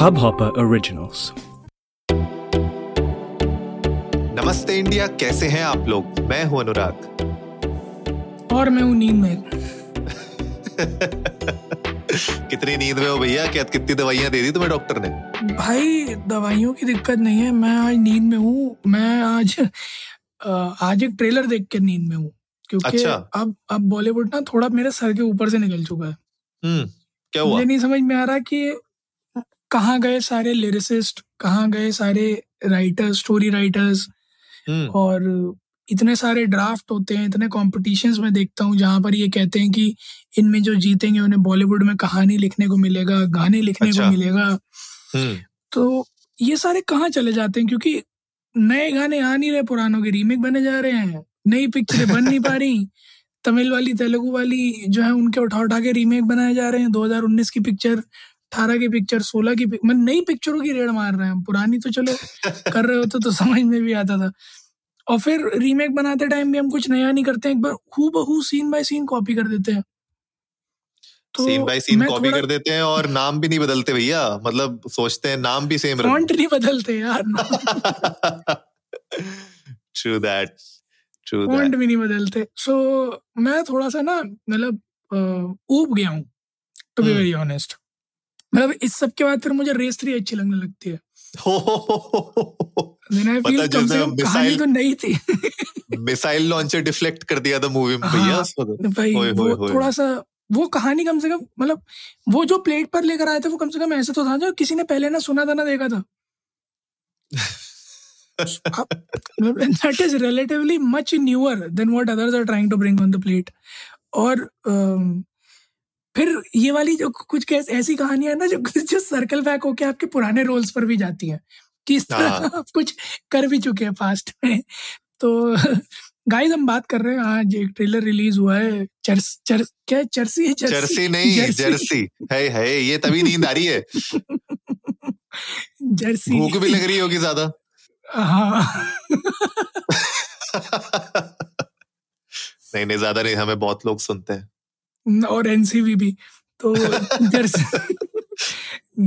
Hubhopper Originals. नमस्ते India कैसे हैं आप लोग? मैं हूँ अनुराग। और मैं हूँ नींद में। कितनी नींद में हो भैया? क्या कितनी दवाइयाँ दे दी तुम्हें डॉक्टर ने? भाई दवाइयों की दिक्कत नहीं है। मैं आज नींद में हूँ। मैं आज आज एक ट्रेलर देख के नींद में हूँ। क्योंकि अच्छा। अब अब बॉलीवुड ना थोड़ा मेरे सर के ऊपर से निकल चुका है। हम्म क्या हुआ? मुझे नहीं समझ में आ रहा कि कहाँ गए सारे लिरिसिस्ट कहाँ गए सारे राइटर्स स्टोरी राइटर्स और इतने सारे ड्राफ्ट होते हैं इतने कॉम्पिटिशन्स में देखता हूँ जहाँ पर ये कहते हैं कि इनमें जो जीतेंगे उन्हें बॉलीवुड में कहानी लिखने को मिलेगा गाने लिखने अच्छा। को मिलेगा। हम्म। तो ये सारे कहाँ चले जाते हैं? क्योंकि नए गाने आ नहीं रहे पुरानों के रीमेक बने जा रहे हैं। नई पिक्चरें बन नहीं पा रही। तमिल वाली तेलुगु वाली जो है उनके उठा उठा के रीमेक बनाए जा रहे हैं। 2019 की पिक्चर 18 की पिक्चर 16 की मतलब नई पिक्चरों की रेड मार रहे हैं पुरानी तो चलो कर रहे होते तो समझ में भी आता था। और फिर रीमेक बनाते टाइम भी हम कुछ नया नहीं करते हैं। एक बार हु बहू सीन बाय सीन कॉपी कर देते हैं। तो सीन बाय सीन कॉपी कर देते हैं और नाम भी नहीं बदलते भैया। मतलब सोचते हैं नाम भी सेम फॉन्ट नहीं बदलते यार। ट्रू दैट ट्रू फॉन्ट भी नहीं बदलते। सो so, मैं थोड़ा सा ना मतलब ऊब गया हूँ टू बी। वेरी ऑनेस्ट मतलब इस सब के बाद फिर मुझे रेस थ्री अच्छी लगने लगती है है कहानी तो नई थी मिसाइल लॉन्चर डिफ्लेक्ट कर दिया था मूवी में हाँ, भैया तो। भाई वो। थोड़ा सा वो कहानी कम से कम मतलब वो जो प्लेट पर लेकर आए थे वो कम से कम ऐसा तो था जो किसी ने पहले ना सुना था ना देखा था that is relatively much newer than what others are trying to bring on the plate और अम, फिर ये वाली जो कुछ कैस ऐसी कहानियाँ ना जो जो सर्कल बैक होके आपके पुराने रोल्स पर भी जाती हैं। कि इस तरह हाँ। आप कुछ कर भी चुके हैं पास्ट में। तो गाइस हम बात कर रहे हैं आज एक ट्रेलर रिलीज़ हुआ है चर्स चर क्या चर्सी है? चर्सी? है जर्सी। जर्सी। है है ये तभी नींद आ रही है। जर्सी भूख भी लग रही होगी ज़्यादा। हाँ। नहीं नहीं ज़्यादा नहीं हमें बहुत लोग सुनते हैं। और एनसीवी भी। तो जर्सी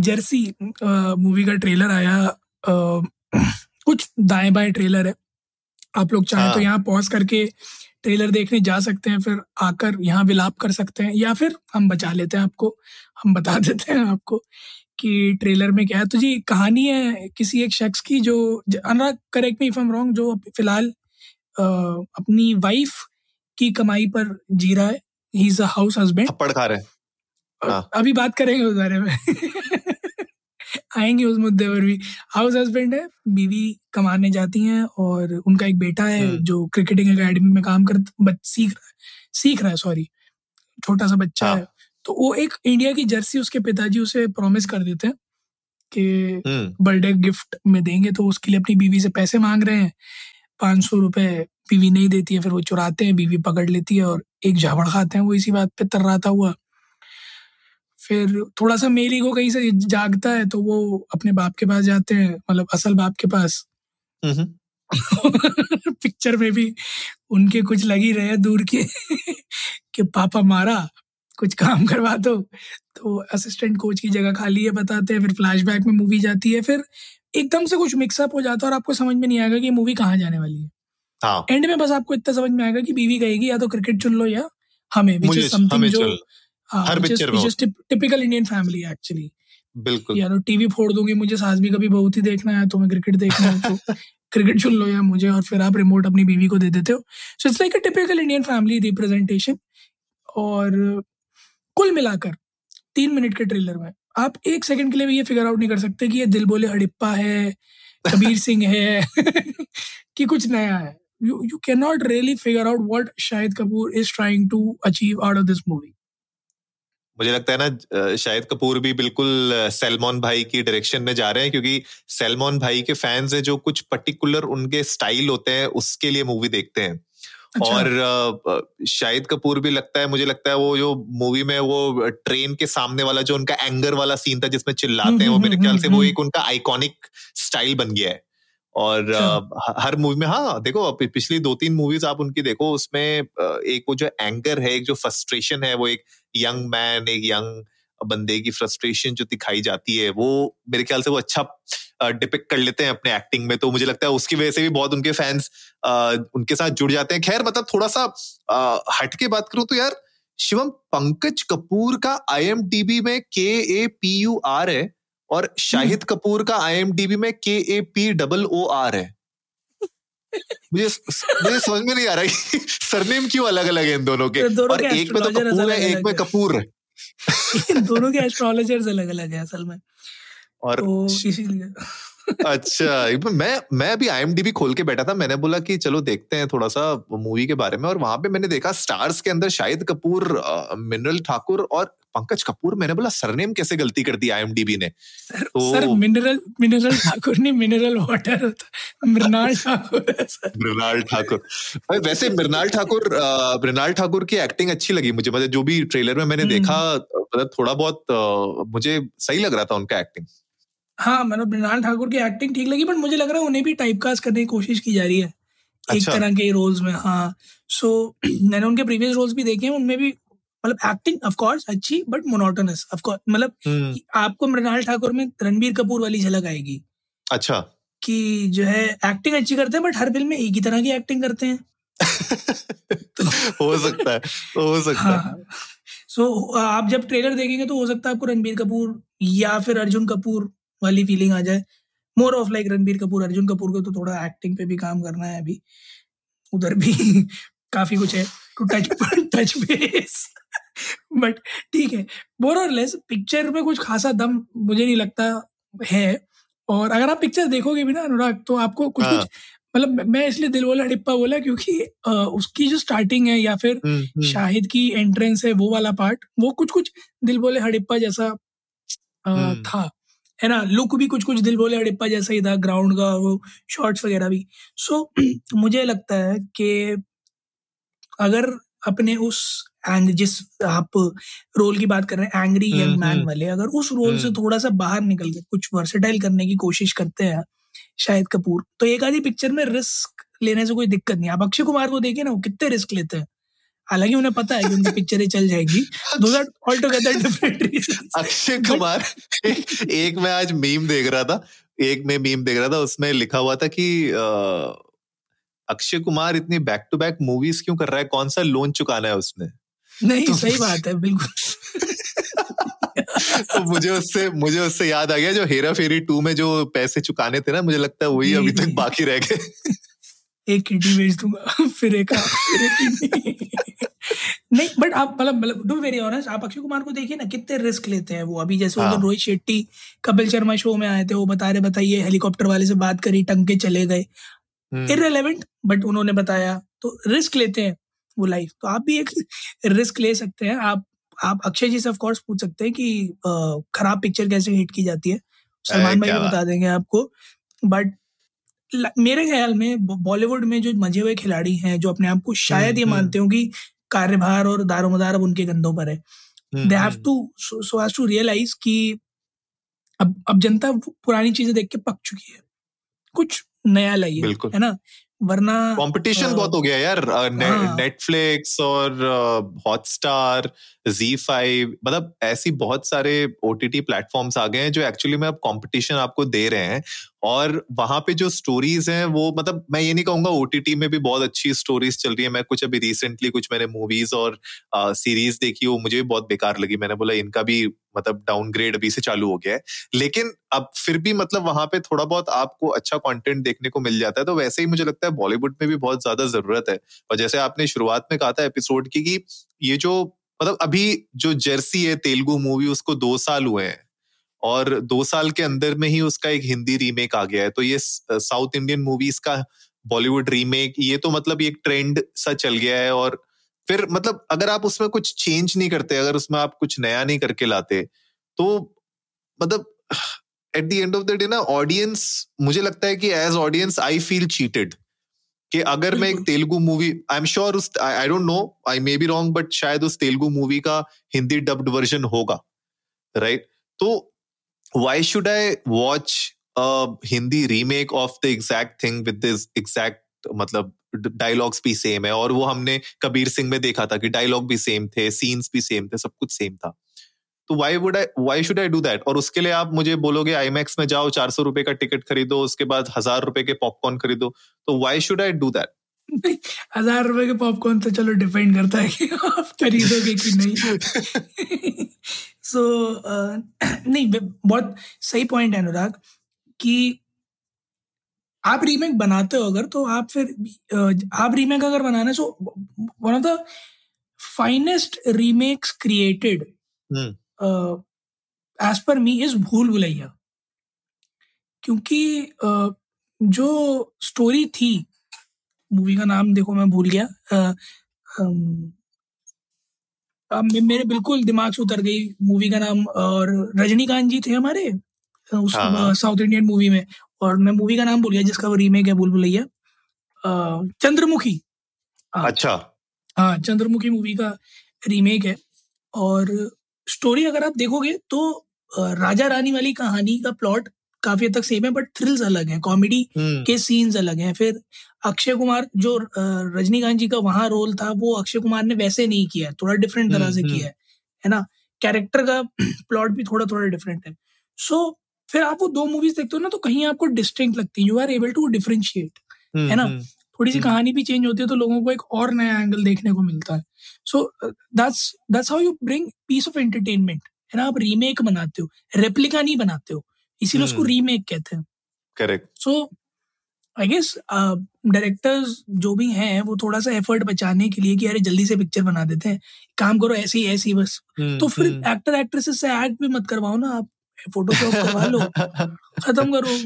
जर्सी मूवी का ट्रेलर आया अ, कुछ दाएँ बाएँ ट्रेलर है। आप लोग चाहें तो हाँ। यहाँ पॉज करके ट्रेलर देखने जा सकते हैं फिर आकर यहाँ विलाप कर सकते हैं या फिर हम बचा लेते हैं आपको हम बता देते हैं आपको कि ट्रेलर में क्या है। तो जी कहानी है किसी एक शख्स की जो Anurag correct me if am wrong जो फ़िलहाल अपनी वाइफ की कमाई पर जी रहा है। He is a house husband थप्पड़ खा रहे हैं। हाँ। अभी बात करेंगे उस बारे में। आएँगे उस मुद्दे पर भी। हाउस हस्बैंड है बीवी कमाने जाती हैं और उनका एक बेटा है हम्म। जो क्रिकेटिंग एकेडमी में काम कर सीख रहा है सीख रहा है सॉरी छोटा सा बच्चा हाँ। है। तो वो एक इंडिया की जर्सी उसके पिताजी उसे प्रॉमिस कर देते हैं कि हम्म। बर्थडे गिफ्ट में देंगे तो उसके लिए अपनी बीवी से पैसे मांग रहे हैं। पाँच सौ रुपये बीवी नहीं देती है फिर वो चुराते हैं बीवी पकड़ लेती है और एक झापड़ खाते हैं वो इसी बात पे तर्राता हुआ। फिर थोड़ा सा मेल ईगो कहीं से जागता है तो वो अपने बाप के पास जाते हैं मतलब असल बाप के पास। हम्म। पिक्चर में भी उनके कुछ लगी रहे दूर के कि पापा मारा कुछ काम करवा दो तो असिस्टेंट कोच की जगह खाली है बताते हैं फिर फ्लैशबैक में मूवी जाती है फिर एकदम से कुछ मिक्सअप हो जाता है और आपको समझ में नहीं आएगा कि मूवी कहाँ जाने वाली है। हाँ। एंड में बस आपको इतना समझ में आएगा कि बीवी कहेगी या तो क्रिकेट चुन लो या हमें is something हमें जो हर picture में टिपिकल इंडियन फैमिली एक्चुअली बिल्कुल। या तो टीवी फोड़ दूँगी मुझे सास भी कभी बहुत ही देखना है तुम्हें क्रिकेट देखना है तो क्रिकेट चुन लो या मुझे और फिर आप रिमोट अपनी बीवी को दे देते हो। So it's like a typical Indian family representation और कुल मिलाकर तीन मिनट के ट्रेलर में आप एक सेकंड के लिए भी ये फिगर आउट नहीं कर सकते कि ये दिल बोले हड़िप्पा है कबीर सिंह है कि कुछ नया है। You can not really figure out what Shahid Kapoor is trying to achieve out of this movie मुझे लगता है ना शाहिद कपूर भी बिल्कुल सलमान भाई की डायरेक्शन में जा रहे हैं क्योंकि सलमान भाई के फैंस हैं जो कुछ पर्टिकुलर उनके स्टाइल होते हैं उसके लिए मूवी देखते हैं। अच्छा। और शाहिद कपूर भी लगता है मुझे लगता है वो जो मूवी में वो ट्रेन के सामने वाला जो उनका एंगर वाला सीन था जिसमें चिल्लाते हैं वो मेरे ख्याल से वो एक उनका आइकॉनिक स्टाइल बन गया है। और अ, हर मूवी में हाँ देखो पिछली दो तीन मूवीज़ आप उनकी देखो उसमें एक वो जो एंगर है एक जो फ्रस्ट्रेशन है वो एक यंग मैन एक यंग बंदे की फ्रस्ट्रेशन जो दिखाई जाती है वो मेरे ख्याल से वो अच्छा डिपिक्ट कर लेते हैं अपने एक्टिंग में तो मुझे लगता है उसकी वजह से भी बहुत उनके फैंस उनके साथ जुड़ जाते हैं। खैर मतलब थोड़ा सा हट के बात करूँ तो यार शिवम पंकज कपूर का आईएमटीबी में K A P U are है और शाहिद हम्म। कपूर का आईएमडीबी में K A P double O R है। मुझे मुझे समझ में नहीं आ रहा कि सरनेम क्यों अलग अलग है इन दोनों के? दोनों और के एक में तो कपूर है एक में कपूर है। दोनों के एस्ट्रोलॉजर्स अलग अलग है असल में। और तो इसीलिए। अच्छा मैं मैं अभी आई खोल के बैठा था मैंने बोला कि चलो देखते हैं थोड़ा सा मूवी के बारे में और वहाँ पे मैंने देखा स्टार्स के अंदर शाहिद कपूर मिनरल ठाकुर और पंकज कपूर मैंने बोला सरनेम कैसे गलती कर दी आईएमडीबी ने? सर, तो सर मिनरल मिनरल ठाकुर नहीं मिनरल वाटर मृणाल ठाकुर मृणाल ठाकुर। वैसे मृणाल ठाकुर मृणाल ठाकुर की एक्टिंग अच्छी लगी मुझे। मतलब जो भी ट्रेलर में मैंने हम्म। देखा मतलब थोड़ा बहुत मुझे सही लग रहा था उनका एक्टिंग हाँ मतलब मृणाल ठाकुर की एक्टिंग ठीक लगी बट मुझे लग रहा है उन्हें भी टाइप कास्ट करने की कोशिश की जा रही है। अच्छा। एक तरह के रोल्स में हाँ। सो so, मैंने उनके प्रीवियस रोल्स भी देखे हैं उनमें भी मतलब एक्टिंग ऑफ़ कोर्स अच्छी बट मोनोटोनस ऑफ़ कोर्स मतलब हम्म। आपको मृणाल ठाकुर में रणबीर कपूर वाली झलक आएगी। अच्छा। कि जो है एक्टिंग अच्छी करते हैं बट हर फ़िल्म में एक ही तरह की एक्टिंग करते हैं। हो सकता है हो सकता हाँ, है। सो so, आप जब ट्रेलर देखेंगे तो हो सकता है आपको रणबीर कपूर या फिर अर्जुन कपूर वाली फीलिंग आ जाए। More of like Ranbir Kapoor Arjun Kapoor को तो थोड़ा एक्टिंग पे भी काम करना है अभी। उधर भी काफ़ी कुछ है। To touch touch base but ठीक है। मोर और लेस पिक्चर में कुछ खासा दम मुझे नहीं लगता है। और अगर आप पिक्चर देखोगे भी ना अनुराग तो आपको कुछ कुछ हाँ। मतलब मैं इसलिए दिल बोला हडिप्पा बोला क्योंकि आ, उसकी जो स्टार्टिंग है या फिर हम्म, हम्म। शाहिद की एंट्रेंस है वो वाला पार्ट वो कुछ कुछ दिल बोले हडिप्पा जैसा आ, हम्म। था। है ना? लुक भी कुछ कुछ दिल बोले हडिप्पा जैसा ही था ग्राउंड का वो शॉर्ट्स वगैरह भी। सो so, मुझे लगता है कि अगर अपने उस एंग जिस आप रोल की बात कर रहे हैं एंग्री यंग मैन वाले अगर उस रोल से हम्म। थोड़ा सा बाहर निकल के कुछ वर्सेटाइल करने की कोशिश करते हैं शायद कपूर तो एक आधी पिक्चर में रिस्क लेने से कोई दिक्कत नहीं। आप अक्षय कुमार को देखे ना वो कितने रिस्क लेते हैं। हालाँकि उन्हें पता है कि उनकी पिक्चरें चल जाएगी। दो are all together different Akshay Kumar एक मैं आज मीम देख रहा था एक में मीम देख रहा था उसमें लिखा हुआ था कि अक्षय कुमार इतनी बैक टू बैक मूवीज़ क्यों कर रहा है? कौन सा लोन चुकाना है उसने? नहीं तो, सही बात है बिल्कुल। तो मुझे उससे मुझे उससे याद आ गया जो हेरा फेरी टू में जो पैसे चुकाने थे ना मुझे लगता है वही अभी तक बाकी रह गए। एक किडनी बेच दूँगा फिर एक नहीं बट आप मतलब मतलब डू वेरी ऑनेस्ट आप अक्षय कुमार को देखिए ना कितने रिस्क लेते हैं वो। अभी जैसे हाँ. रोहित शेट्टी कपिल शर्मा शो में आए थे वो बता रहे बताइए हेलीकॉप्टर वाले से बात करी टंके चले गए। इरेलीवेंट बट उन्होंने बताया तो रिस्क लेते हैं वो लाइफ तो आप भी एक रिस्क ले सकते हैं। आप आप अक्षय जी से ऑफ़ कोर्स पूछ सकते हैं कि खराब पिक्चर कैसे हिट की जाती है। सलमान भाई बता देंगे आपको। बट मेरे ख्याल में बॉलीवुड में जो मज़े हुए खिलाड़ी हैं जो अपने आप को शायद ये हम्म, मानते हो कि कार्यभार और दारोमदार अब उनके कंधों पर है। They have to so has to realize कि अब अब जनता पुरानी चीज़ें देख के पक चुकी है। कुछ नया लाइए है ना वरना कंपटीशन बहुत हो गया यार नेटफ्लिक्स हाँ। और हॉटस्टार जी फाइव मतलब ऐसी बहुत सारे ओ टी टी प्लेटफॉर्म्स आ गए हैं जो एक्चुअली में अब कंपटीशन आपको दे रहे हैं। और वहाँ पे जो स्टोरीज हैं, वो मतलब मैं ये नहीं कहूँगा ओटीटी में भी बहुत अच्छी स्टोरीज चल रही है। मैं कुछ अभी रिसेंटली कुछ मैंने मूवीज़ और सीरीज़ देखी, वो मुझे भी बहुत बेकार लगी। मैंने बोला, इनका भी मतलब डाउनग्रेड अभी से चालू हो गया है। लेकिन अब फिर भी मतलब वहाँ पे थोड़ा बहुत आपको अच्छा कंटेंट देखने को मिल जाता है। तो वैसे ही मुझे लगता है बॉलीवुड में भी बहुत ज़्यादा ज़रूरत है। और जैसे आपने शुरुआत में कहा था एपिसोड की कि ये जो मतलब अभी जो जर्सी है, तेलुगु मूवी उसको दो साल हुए हैं। और दो साल के अंदर में ही उसका एक हिंदी रीमेक आ गया है। तो ये साउथ इंडियन मूवीज़ का बॉलीवुड रीमेक ये तो मतलब एक ट्रेंड सा चल गया है। और फिर मतलब अगर आप उसमें कुछ चेंज नहीं करते, अगर उसमें आप कुछ नया नहीं करके लाते तो मतलब at the end of the day ना ऑडियंस मुझे लगता है कि as audience I feel cheated कि अगर मैं एक Telugu movie I am sure उस I don't know I may be wrong but शायद उस तेलुगु मूवी का हिंदी डब्ड वर्जन होगा राइट right? तो why should I watch Hindi remake of the exact thing with this exact मतलब dialogues भी same है? और वो हमने कबीर सिंह में देखा था कि डायलॉग भी सेम थे सीन्स भी सेम थे सब कुछ सेम था। तो why would I why should I do that और उसके लिए आप मुझे बोलोगे आईमैक्स में जाओ चार सौ रुपए का टिकट खरीदो उसके बाद हज़ार रुपए के पॉपकॉर्न खरीदो। तो why should I do that हज़ार रुपए के पॉपकॉर्न तो चलो डिपेंड करता है कि आप खरीदोगे कि नहीं। सो so, uh, नहीं बहुत सही पॉइंट है अनुराग कि आप रीमेक बनाते हो अगर तो आप फिर आप रीमेक अगर बनाने so one of the finest remakes created as per me is भूल भुलैया। क्योंकि uh, जो स्टोरी थी मूवी का नाम देखो मैं भूल गया uh, um, मेरे बिल्कुल दिमाग से उतर गई मूवी का नाम और रजनीकांत जी थे हमारे उस हाँ। साउथ इंडियन मूवी में। और मैं मूवी का नाम भूल गया जिसका वो रीमेक है भूल भुलैया। चंद्रमुखी। अच्छा। हाँ चंद्रमुखी मूवी का रीमेक है। और स्टोरी अगर आप देखोगे तो राजा रानी वाली कहानी का प्लॉट काफ़ी हद तक सेम है बट थ्रिल्स अलग हैं कॉमेडी हम्म। के सीन्स अलग हैं। फिर अक्षय कुमार जो रजनीकांत जी का वहाँ रोल था वो अक्षय कुमार ने वैसे नहीं किया है थोड़ा डिफरेंट तरह से हम्म, किया है है ना? कैरेक्टर का प्लॉट भी थोड़ा थोड़ा डिफरेंट है। सो so, फिर आप वो दो मूवीज़ देखते हो ना तो कहीं आपको डिस्टिंक्ट लगती है। You are able to differentiate है ना? थोड़ी सी कहानी भी चेंज होती है तो लोगों को एक और नया एंगल देखने को मिलता है। So that's that's how you bring piece of entertainment है ना? आप रीमेक बनाते हो रेप्लिका नहीं बनाते हो इसीलिए उसको रीमेक हम्म। कहते हैं। Correct so I guess directors जो भी हैं वो थोड़ा सा एफर्ट बचाने के लिए कि अरे जल्दी से पिक्चर बना देते हैं काम करो ऐसे ही ऐसी बस। हम्म, तो फिर एक्टर हम्म। एक्ट्रेसेस से एक्ट भी मत करवाओ ना आप। फोटोशॉप करवा लो खत्म करो।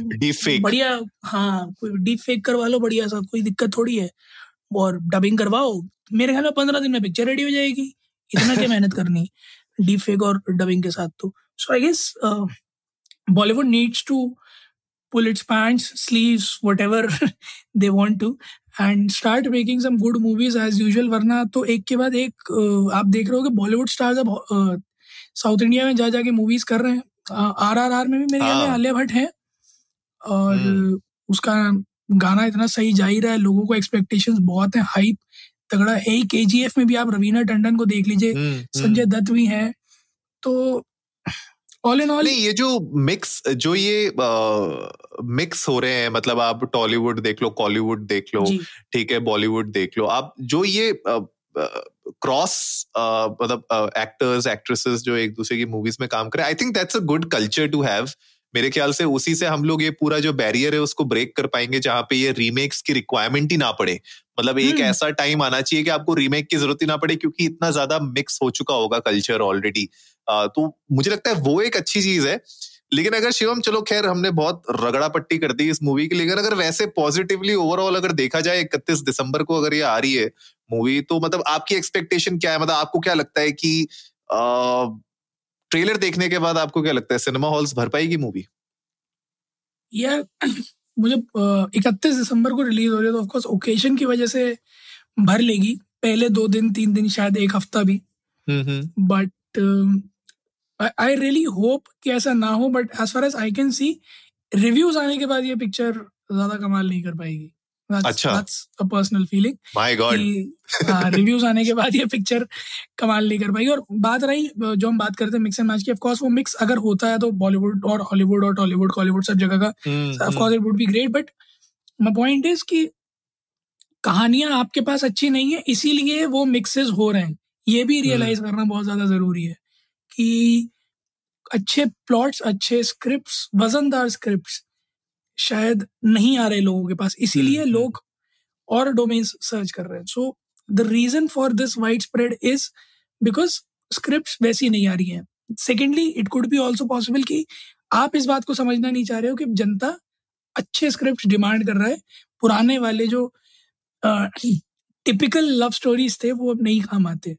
बढ़िया हाँ डीप फेक करवा लो बढ़िया सा कोई दिक्कत थोड़ी है। और डबिंग करवाओ मेरे ख्याल में पंद्रह दिन में पिक्चर रेडी हो जाएगी। इतना क्या मेहनत करनी डीप फेक और डबिंग के साथ तो। So I guess Bollywood needs to pull its pants, sleeves, whatever they want to and start making some good movies as usual वरना तो एक के बाद एक आप देख रहे हो कि बॉलीवुड स्टार्स अब साउथ इंडिया में जा जाके मूवीज़ कर रहे हैं। आर आर आर में भी मेरे ख्याल में आलिया भट्ट है और उसका गाना इतना सही जा ही रहा है लोगों को एक्सपेक्टेशंस बहुत है हाइप तगड़ा है। के जी एफ़ में भी आप रवीना टंडन को देख लीजिए संजय दत्त भी है। तो ऑल इन ऑल ये जो मिक्स जो ये मिक्स हो रहे हैं मतलब आप टॉलीवुड देख लो कॉलीवुड देख लो ठीक है बॉलीवुड देख लो आप जो ये क्रॉस मतलब एक्टर्स एक्ट्रेसेस जो एक दूसरे की मूवीज़ में काम करें I think that's a good culture to have मेरे ख्याल से उसी से हम लोग ये पूरा जो बैरियर है उसको ब्रेक कर पाएँगे जहाँ पे ये रीमेक्स की रिक्वायरमेंट ही ना पड़े। मतलब एक हम्म। ऐसा टाइम आना चाहिए कि आपको रीमेक की ज़रूरत ही ना पड़े क्योंकि इतना ज़्यादा मिक्स हो चुका होगा कल्चर ऑलरेडी तो मुझे लगता है वो एक अच्छी चीज़ है। लेकिन अगर शिवम चलो खैर हमने बहुत रगड़ा पट्टी कर दी इस मूवी की लेकिन अगर वैसे पॉजिटिवली ओवरऑल अगर देखा जाए इकतीस दिसंबर को अगर ये आ रही है मूवी तो मतलब आपकी एक्सपेक्टेशन क्या है? मतलब आपको क्या लगता है कि ट्रेलर देखने के बाद आपको क्या लगता है? सिनेमा हॉल्स भर पाएगी मूवी यार मुझे इकतीस दिसंबर को रिलीज़ हो रही है तो ऑफकोर्स ओकेशन की वजह से भर लेगी। पहले दो दिन तीन दिन शायद एक हफ़्ता भी। बट आई रियली होप कि ऐसा ना हो but as far as I can see reviews आने के बाद ये पिक्चर ज़्यादा कमाल नहीं कर पाएगी। अच्छा। Personal feeling my god reviews आने के बाद ये पिक्चर कमाल नहीं कर पाएगी। और बात रही जो हम बात करते हैं मिक्स एंड मैच की ऑफ़ कोर्स वो मिक्स अगर होता है तो बॉलीवुड और हॉलीवुड और टॉलीवुड कॉलीवुड सब जगह का of course it would be great but my point is कि कहानियाँ आपके पास अच्छी नहीं है इसीलिए वो मिक्सेस हो रहे हैं। ये भी रियलाइज़ हम्म। करना बहुत ज़्यादा ज़रूरी है कि अच्छे प्लॉट्स अच्छे स्क्रिप्ट्स वजनदार स्क्रिप्ट्स शायद नहीं आ रहे लोगों के पास। इसीलिए हम्म, हम्म। लोग और डोमेन्स सर्च कर रहे हैं। So the reason for this wide spread is because script वैसी नहीं आ रही हैं। Secondly it could be also possible कि आप इस बात को समझना नहीं चाह रहे हो कि जनता अच्छे स्क्रिप्ट डिमांड कर रहा है। पुराने वाले जो टिपिकल लव स्टोरीज थे वो अब नहीं काम आते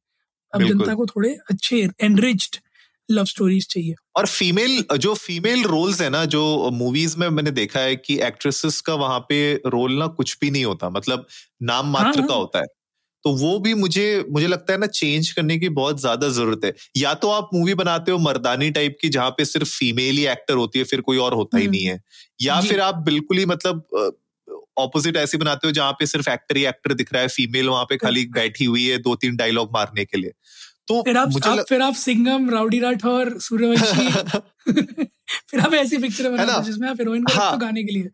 अब जनता को थोड़े अच्छे एनरिच्ड लव स्टोरीज चाहिए। और फीमेल जो फीमेल रोल्स है ना जो मूवीज़ में मैंने देखा है कि एक्ट्रेसेस का वहाँ पे रोल ना कुछ भी नहीं होता मतलब नाम मात्र हाँ, का हाँ। होता है। तो वो भी मुझे मुझे लगता है ना चेंज करने की बहुत ज़्यादा ज़रूरत है। या तो आप मूवी बनाते हो मर्दानी टाइप की जहाँ पे सिर्फ़ फीमेल ही एक्टर होती है फिर कोई और होता ही हम्म। नहीं है। या फिर आप बिल्कुल ही मतलब ऑपोजिट ऐसी बनाते हो जहाँ पे सिर्फ़ एक्टर ही एक्टर दिख रहा है फीमेल वहाँ पे खाली बैठी हुई है दो तीन डायलॉग मारने के लिए। तो फिर आप, मुझे आप लग... फिर आप सिंगम राउडी राठौर सूर्यवंशी। फिर आप ऐसी पिक्चर बनाते जिसमें आप हीरोइन को हाँ, तो गाने के लिए।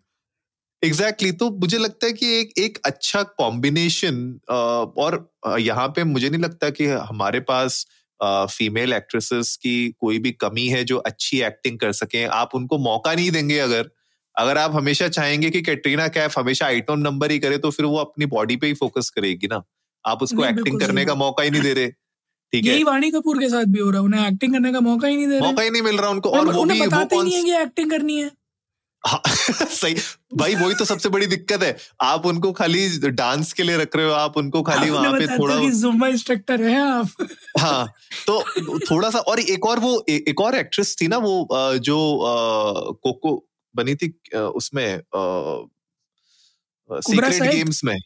एग्जैक्टली exactly, तो मुझे लगता है कि एक एक अच्छा कॉम्बिनेशन और यहाँ पे मुझे नहीं लगता कि हमारे पास फीमेल एक्ट्रेसेस की कोई भी कमी है जो अच्छी एक्टिंग कर सके। आप उनको मौका नहीं देंगे अगर अगर आप हमेशा चाहेंगे कि कैटरीना कैफ हमेशा आइटम नंबर ही करे तो फिर वो अपनी बॉडी पे ही फोकस करेगी ना। आप उसको एक्टिंग करने का मौका ही नहीं दे रहे। यही वाणी कपूर के साथ भी हो रहा है उन्हें एक्टिंग करने का मौका ही नहीं दे रहे। मौका ही नहीं मिल रहा उनको और वो भी बताते नहीं है कि एक्टिंग करनी है। हाँ, सही। भाई वही तो सबसे बड़ी दिक्कत है। आप उनको खाली डांस के लिए रख रहे हो आप उनको खाली वहाँ पे थोड़ा जुम्बा इंस्ट्रक्टर है आप। हाँ तो थोड़ा सा और एक और वो ए, एक और एक्ट्रेस थी ना वो जो कोको बनी थी उसमें सीक्रेट गेम्स में।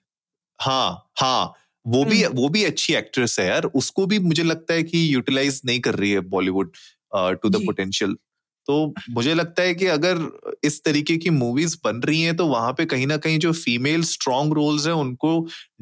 हाँ हाँ। वो भी हम्म। वो भी अच्छी एक्ट्रेस है यार उसको भी मुझे लगता है कि यूटिलाइज नहीं कर रही है बॉलीवुड टू द पोटेंशियल तो मुझे लगता है कि अगर इस तरीके की मूवीज़ बन रही हैं तो वहाँ पे कहीं ना कहीं जो फीमेल स्ट्रॉन्ग रोल्स हैं उनको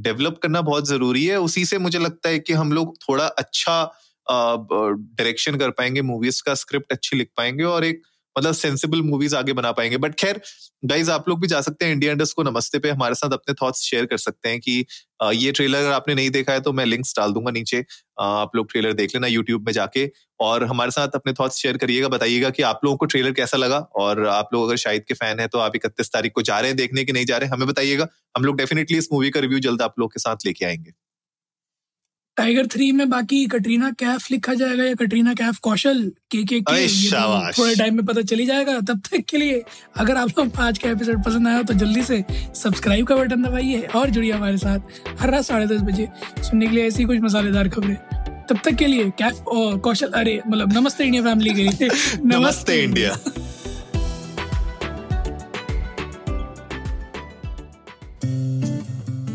डेवलप करना बहुत ज़रूरी है। उसी से मुझे लगता है कि हम लोग थोड़ा अच्छा डायरेक्शन कर पाएँगे मूवीज़ का स्क्रिप्ट अच्छी लिख पाएँगे और एक मतलब सेंसिबल मूवीज़ आगे बना पाएँगे। बट खैर गाइज़ आप लोग भी जा सकते हैं इंडिया इंडस्ट को नमस्ते पे। हमारे साथ अपने थॉट्स शेयर कर सकते हैं कि ये ट्रेलर अगर आपने नहीं देखा है तो मैं लिंक्स डाल दूँगा नीचे। आप लोग ट्रेलर देख लेना यूट्यूब में जाके। और हमारे साथ अपने थॉट्स शेयर करिएगा, बताइएगा कि आप लोगों को ट्रेलर कैसा लगा। और आप लोग अगर शाहिद के फ़ैन है तो आप इकतीस तारीख को जा रहे हैं देखने की नहीं जा रहे हैं, हमें बताइएगा। हम लोग डेफिनेटली इस मूवी का रिव्यू जल्द आप लोग के साथ लेके आएँगे। टाइगर थ्री में बाकी कटरीना कैफ लिखा जाएगा या कटरीना कैफ कौशल के के के थोड़े टाइम में पता चली जाएगा तब तक के लिए अगर आप लोग आज का एपिसोड पसंद आया तो जल्दी से सब्सक्राइब का बटन दबाइए और जुड़िए हमारे साथ हर रात साढ़े दस बजे सुनने के लिए ऐसी कुछ मसालेदार खबरें। तब तक के लिए कैफ और कौशल अरे मतलब नमस्ते इंडिया फैमिली के लिए। नमस्ते इंडिया